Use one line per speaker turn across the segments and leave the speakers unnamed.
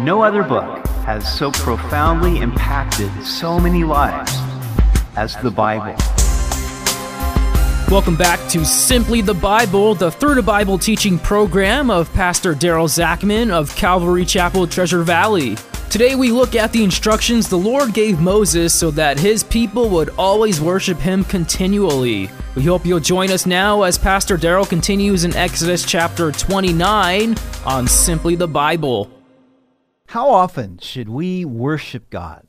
No other book has so profoundly impacted so many lives as the Bible.
Welcome back to Simply the Bible, the Through the Bible teaching program of Pastor Daryl Zachman of Calvary Chapel, Treasure Valley. Today we look at the instructions the Lord gave Moses so that his people would always worship him continually. We hope you'll join us now as Pastor Daryl continues in Exodus chapter 29 on Simply the Bible.
How often should we worship God?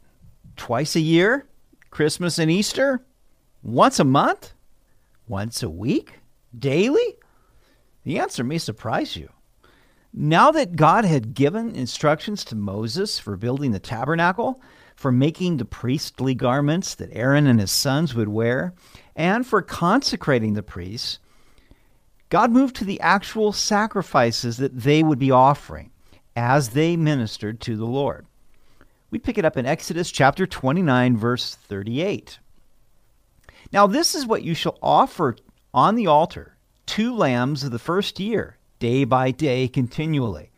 Twice a year? Christmas and Easter? Once a month? Once a week? Daily? The answer may surprise you. Now that God had given instructions to Moses for building the tabernacle, for making the priestly garments that Aaron and his sons would wear, and for consecrating the priests, God moved to the actual sacrifices that they would be offering as they ministered to the Lord. We pick it up in Exodus chapter 29, verse 38. Now, this is what you shall offer on the altar two lambs of the first year, day by day, continually.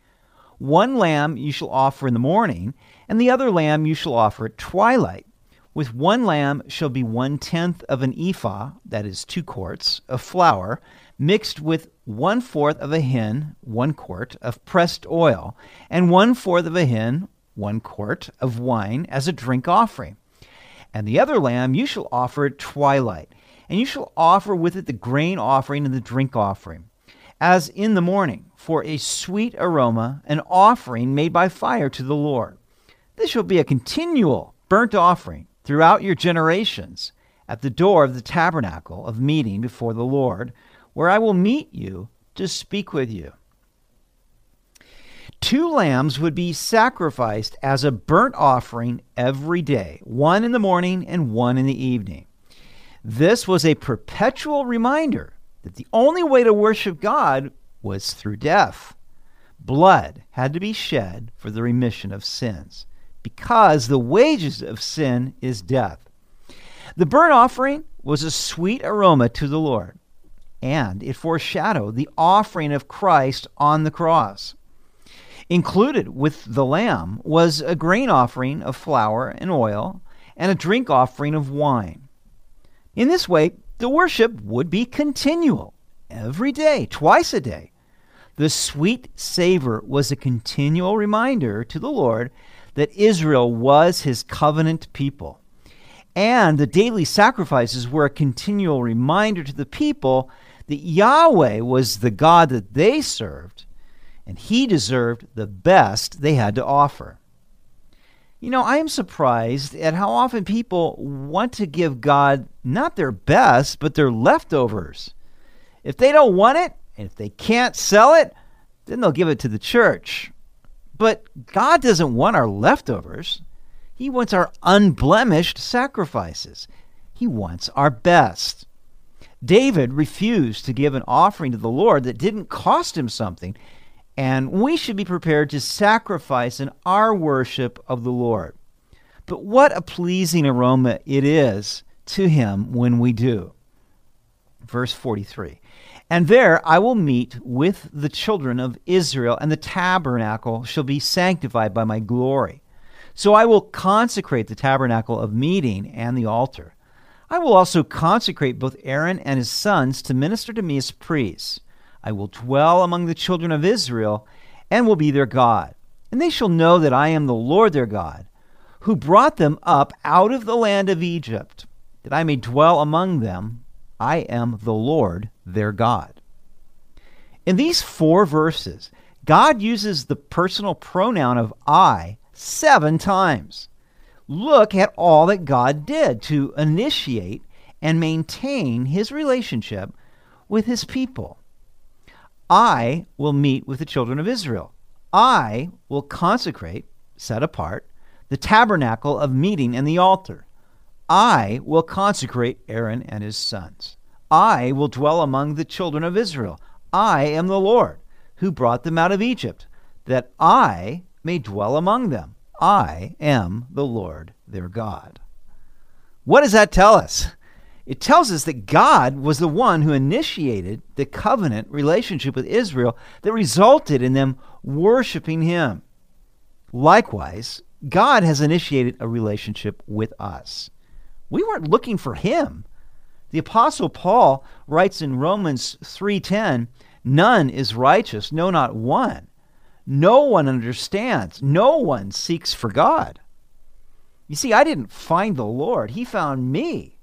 One lamb you shall offer in the morning, and the other lamb you shall offer at twilight. With one lamb shall be one tenth of an ephah, that is two quarts, of flour, mixed with one fourth of a hin, one quart, of pressed oil, and one fourth of a hin, one quart, of wine as a drink offering. And the other lamb you shall offer at twilight, and you shall offer with it the grain offering and the drink offering, as in the morning, for a sweet aroma, an offering made by fire to the Lord. This shall be a continual burnt offering throughout your generations at the door of the tabernacle of meeting before the Lord where I will meet you to speak with you. Two lambs would be sacrificed as a burnt offering every day, one in the morning and one in the evening. This was a perpetual reminder that the only way to worship God was through death. Blood had to be shed for the remission of sins, because the wages of sin is death. The burnt offering was a sweet aroma to the Lord and it foreshadowed the offering of Christ on the cross. Included with the lamb was a grain offering of flour and oil and a drink offering of wine. In this way, the worship would be continual, every day, twice a day. The sweet savor was a continual reminder to the Lord that Israel was his covenant people. And the daily sacrifices were a continual reminder to the people that Yahweh was the God that they served, and he deserved the best they had to offer. You know, I am surprised at how often people want to give God not their best, but their leftovers. If they don't want it, and if they can't sell it, then they'll give it to the church. But God doesn't want our leftovers. He wants our unblemished sacrifices. He wants our best. David refused to give an offering to the Lord that didn't cost him something, and we should be prepared to sacrifice in our worship of the Lord. But what a pleasing aroma it is to him when we do. Verse 43 And there I will meet with the children of Israel, and the tabernacle shall be sanctified by my glory. So I will consecrate the tabernacle of meeting and the altar. I will also consecrate both Aaron and his sons to minister to me as priests. I will dwell among the children of Israel and will be their God. And they shall know that I am the Lord their God, who brought them up out of the land of Egypt, that I may dwell among them. I am the Lord their God. In these four verses, God uses the personal pronoun of I seven times look at all that God did to initiate and maintain his relationship with his people. I will meet with the children of Israel. I will consecrate, set apart, the tabernacle of meeting and the altar. I will consecrate Aaron and his sons. I will dwell among the children of Israel. I am the Lord who brought them out of Egypt, that I may dwell among them. I am the Lord their God. What does that tell us? It tells us that God was the one who initiated the covenant relationship with Israel that resulted in them worshiping Him. Likewise, God has initiated a relationship with us. We weren't looking for him. The apostle Paul writes in Romans 3:10, "None is righteous, no not one. No one understands, no one seeks for God." You see, I didn't find the Lord, he found me.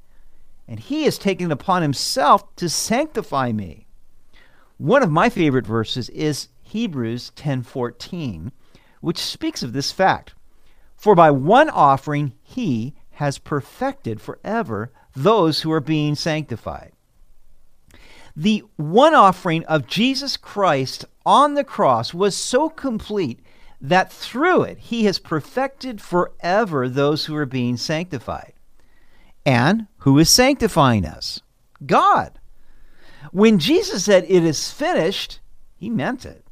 And he has taken it upon himself to sanctify me. One of my favorite verses is Hebrews 10:14, which speaks of this fact. For by one offering he has perfected forever those who are being sanctified. The one offering of Jesus Christ on the cross was so complete that through it he has perfected forever those who are being sanctified. And who is sanctifying us? God. When Jesus said, It is finished, he meant it.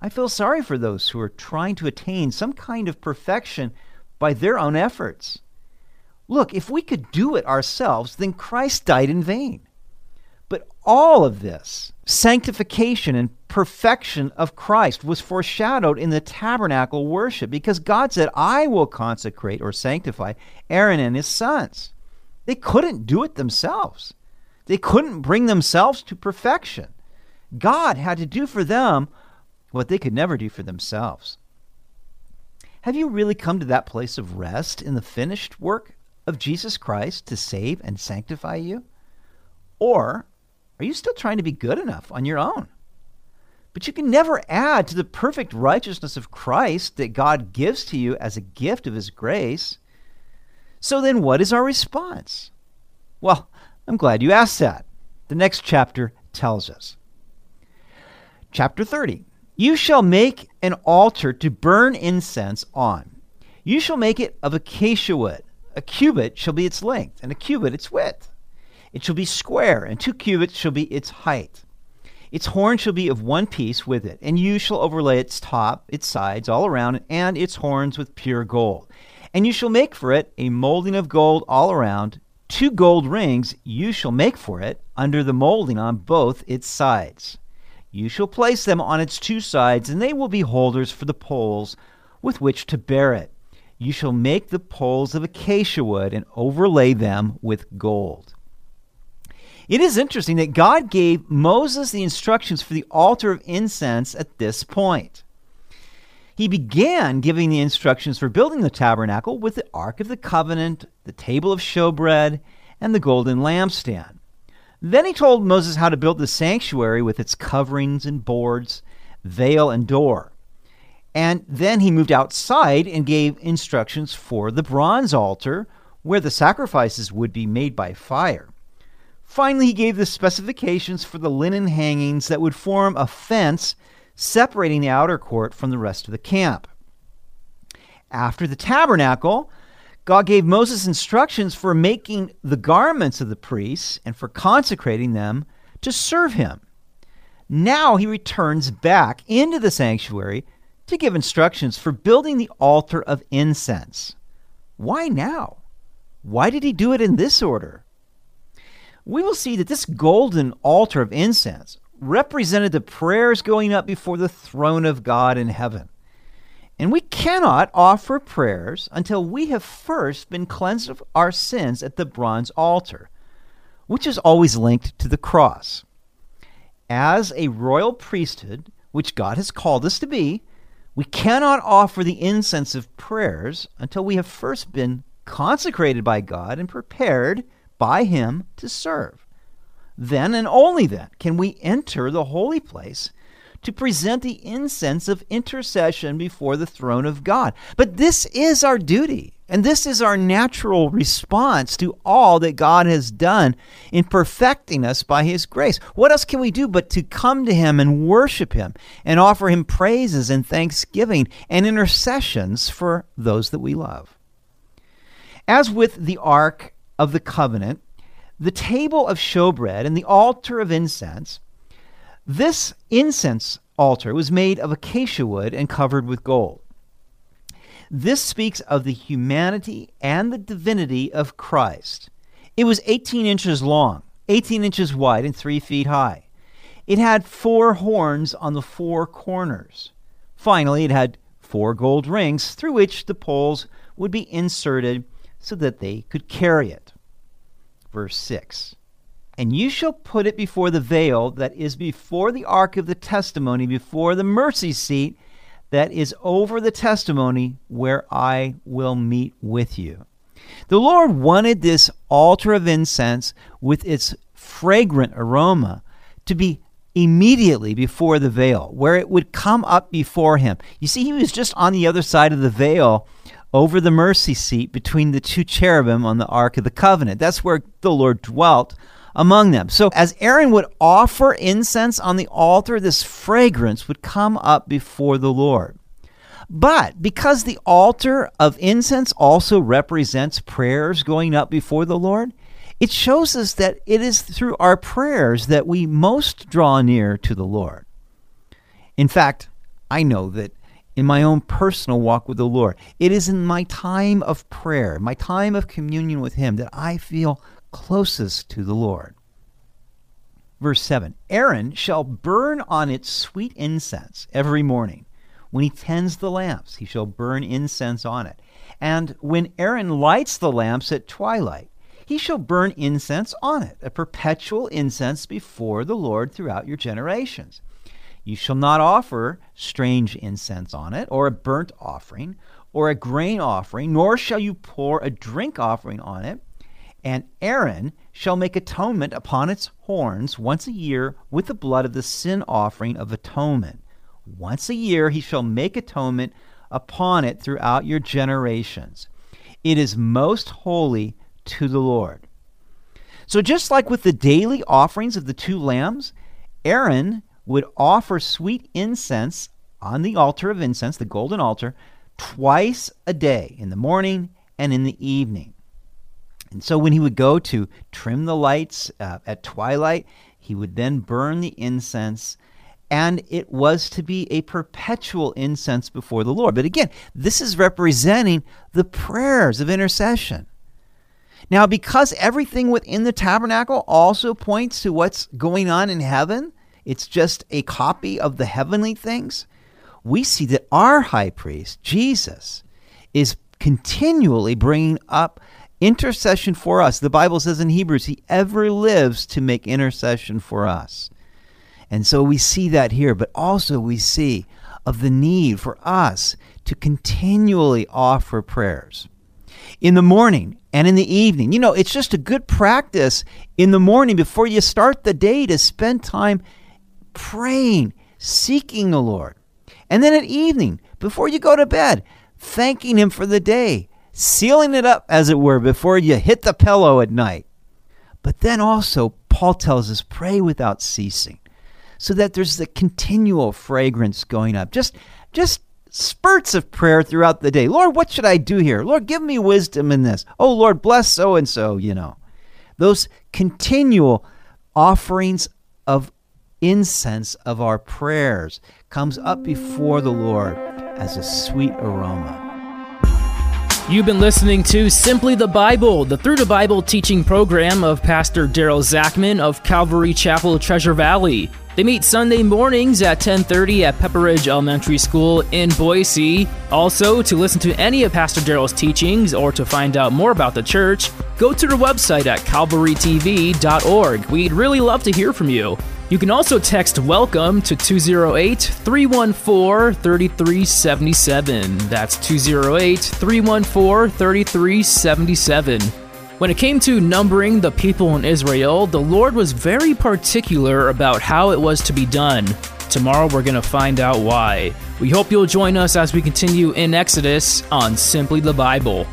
I feel sorry for those who are trying to attain some kind of perfection by their own efforts. Look, if we could do it ourselves, then Christ died in vain. But all of this, sanctification and perfection of Christ, was foreshadowed in the tabernacle worship because God said, I will consecrate or sanctify Aaron and his sons. They couldn't do it themselves, they couldn't bring themselves to perfection. God had to do for them what they could never do for themselves. Have you really come to that place of rest in the finished work of Jesus Christ to save and sanctify you? Or are you still trying to be good enough on your own? But you can never add to the perfect righteousness of Christ that God gives to you as a gift of His grace. So then, what is our response? Well, I'm glad you asked that. The next chapter tells us. Chapter 30 You shall make an altar to burn incense on. You shall make it of acacia wood. A cubit shall be its length, and a cubit its width. It shall be square, and two cubits shall be its height. Its horn shall be of one piece with it, and you shall overlay its top, its sides, all around, and its horns with pure gold. And you shall make for it a molding of gold all around. Two gold rings you shall make for it under the molding on both its sides. You shall place them on its two sides, and they will be holders for the poles with which to bear it. You shall make the poles of acacia wood and overlay them with gold. It is interesting that God gave Moses the instructions for the altar of incense at this point. He began giving the instructions for building the tabernacle with the Ark of the Covenant, the table of showbread, and the golden lampstand. Then he told Moses how to build the sanctuary with its coverings and boards, veil and door. And then he moved outside and gave instructions for the bronze altar where the sacrifices would be made by fire. Finally, he gave the specifications for the linen hangings that would form a fence separating the outer court from the rest of the camp. After the tabernacle, God gave Moses instructions for making the garments of the priests and for consecrating them to serve him. Now he returns back into the sanctuary to give instructions for building the altar of incense. Why now? Why did he do it in this order? we will see that this golden altar of incense represented the prayers going up before the throne of God in heaven. And we cannot offer prayers until we have first been cleansed of our sins at the bronze altar, which is always linked to the cross. As a royal priesthood, which God has called us to be, we cannot offer the incense of prayers until we have first been consecrated by God and prepared by him to serve. Then and only then can we enter the holy place to present the incense of intercession before the throne of God. But this is our duty, and this is our natural response to all that God has done in perfecting us by His grace. What else can we do but to come to Him and worship Him and offer Him praises and thanksgiving and intercessions for those that we love? As with the ark of the covenant, the table of showbread, and the altar of incense. This incense altar was made of acacia wood and covered with gold. This speaks of the humanity and the divinity of Christ. It was 18 inches long, 18 inches wide, and 3 feet high. It had four horns on the four corners. Finally, it had four gold rings through which the poles would be inserted so that they could carry it. Verse 6 And you shall put it before the veil that is before the ark of the testimony, before the mercy seat that is over the testimony, where I will meet with you. The Lord wanted this altar of incense with its fragrant aroma to be immediately before the veil, where it would come up before him. You see, he was just on the other side of the veil over the mercy seat between the two cherubim on the Ark of the Covenant. That's where the Lord dwelt among them. So as Aaron would offer incense on the altar, this fragrance would come up before the Lord. But because the altar of incense also represents prayers going up before the Lord, it shows us that it is through our prayers that we most draw near to the Lord. In fact, I know that in my own personal walk with the Lord, it is in my time of prayer, my time of communion with Him, that I feel closest to the Lord. Verse 7 Aaron shall burn on it sweet incense every morning. When he tends the lamps, he shall burn incense on it. And when Aaron lights the lamps at twilight, he shall burn incense on it, a perpetual incense before the Lord throughout your generations. You shall not offer strange incense on it, or a burnt offering, or a grain offering, nor shall you pour a drink offering on it. And Aaron shall make atonement upon its horns once a year with the blood of the sin offering of atonement. Once a year he shall make atonement upon it throughout your generations. It is most holy to the Lord. So, just like with the daily offerings of the two lambs, Aaron would offer sweet incense on the altar of incense, the golden altar, twice a day, in the morning and in the evening. And so, when he would go to trim the lights uh, at twilight, he would then burn the incense and it was to be a perpetual incense before the Lord. But again, this is representing the prayers of intercession. Now, because everything within the tabernacle also points to what's going on in heaven, it's just a copy of the heavenly things, we see that our high priest, Jesus, is continually bringing up intercession for us. The Bible says in Hebrews, he ever lives to make intercession for us. And so we see that here, but also we see of the need for us to continually offer prayers. In the morning and in the evening. You know, it's just a good practice in the morning before you start the day to spend time praying, seeking the Lord. And then at evening, before you go to bed, thanking Him for the day, sealing it up, as it were, before you hit the pillow at night. But then also, Paul tells us, pray without ceasing so that there's the continual fragrance going up. Just just spurts of prayer throughout the day. Lord, what should I do here? Lord, give me wisdom in this. Oh, Lord, bless so and so, you know. Those continual offerings of incense of our prayers comes up before the Lord as a sweet aroma.
You've been listening to Simply the Bible, the Through the Bible teaching program of Pastor Daryl Zachman of Calvary Chapel, Treasure Valley. They meet Sunday mornings at 10:30 at Pepperidge Elementary School in Boise. Also, to listen to any of Pastor Daryl's teachings or to find out more about the church, go to their website at calvarytv.org. We'd really love to hear from you. You can also text welcome to 208 314 3377. That's 208 314 3377. When it came to numbering the people in Israel, the Lord was very particular about how it was to be done. Tomorrow we're going to find out why. We hope you'll join us as we continue in Exodus on Simply the Bible.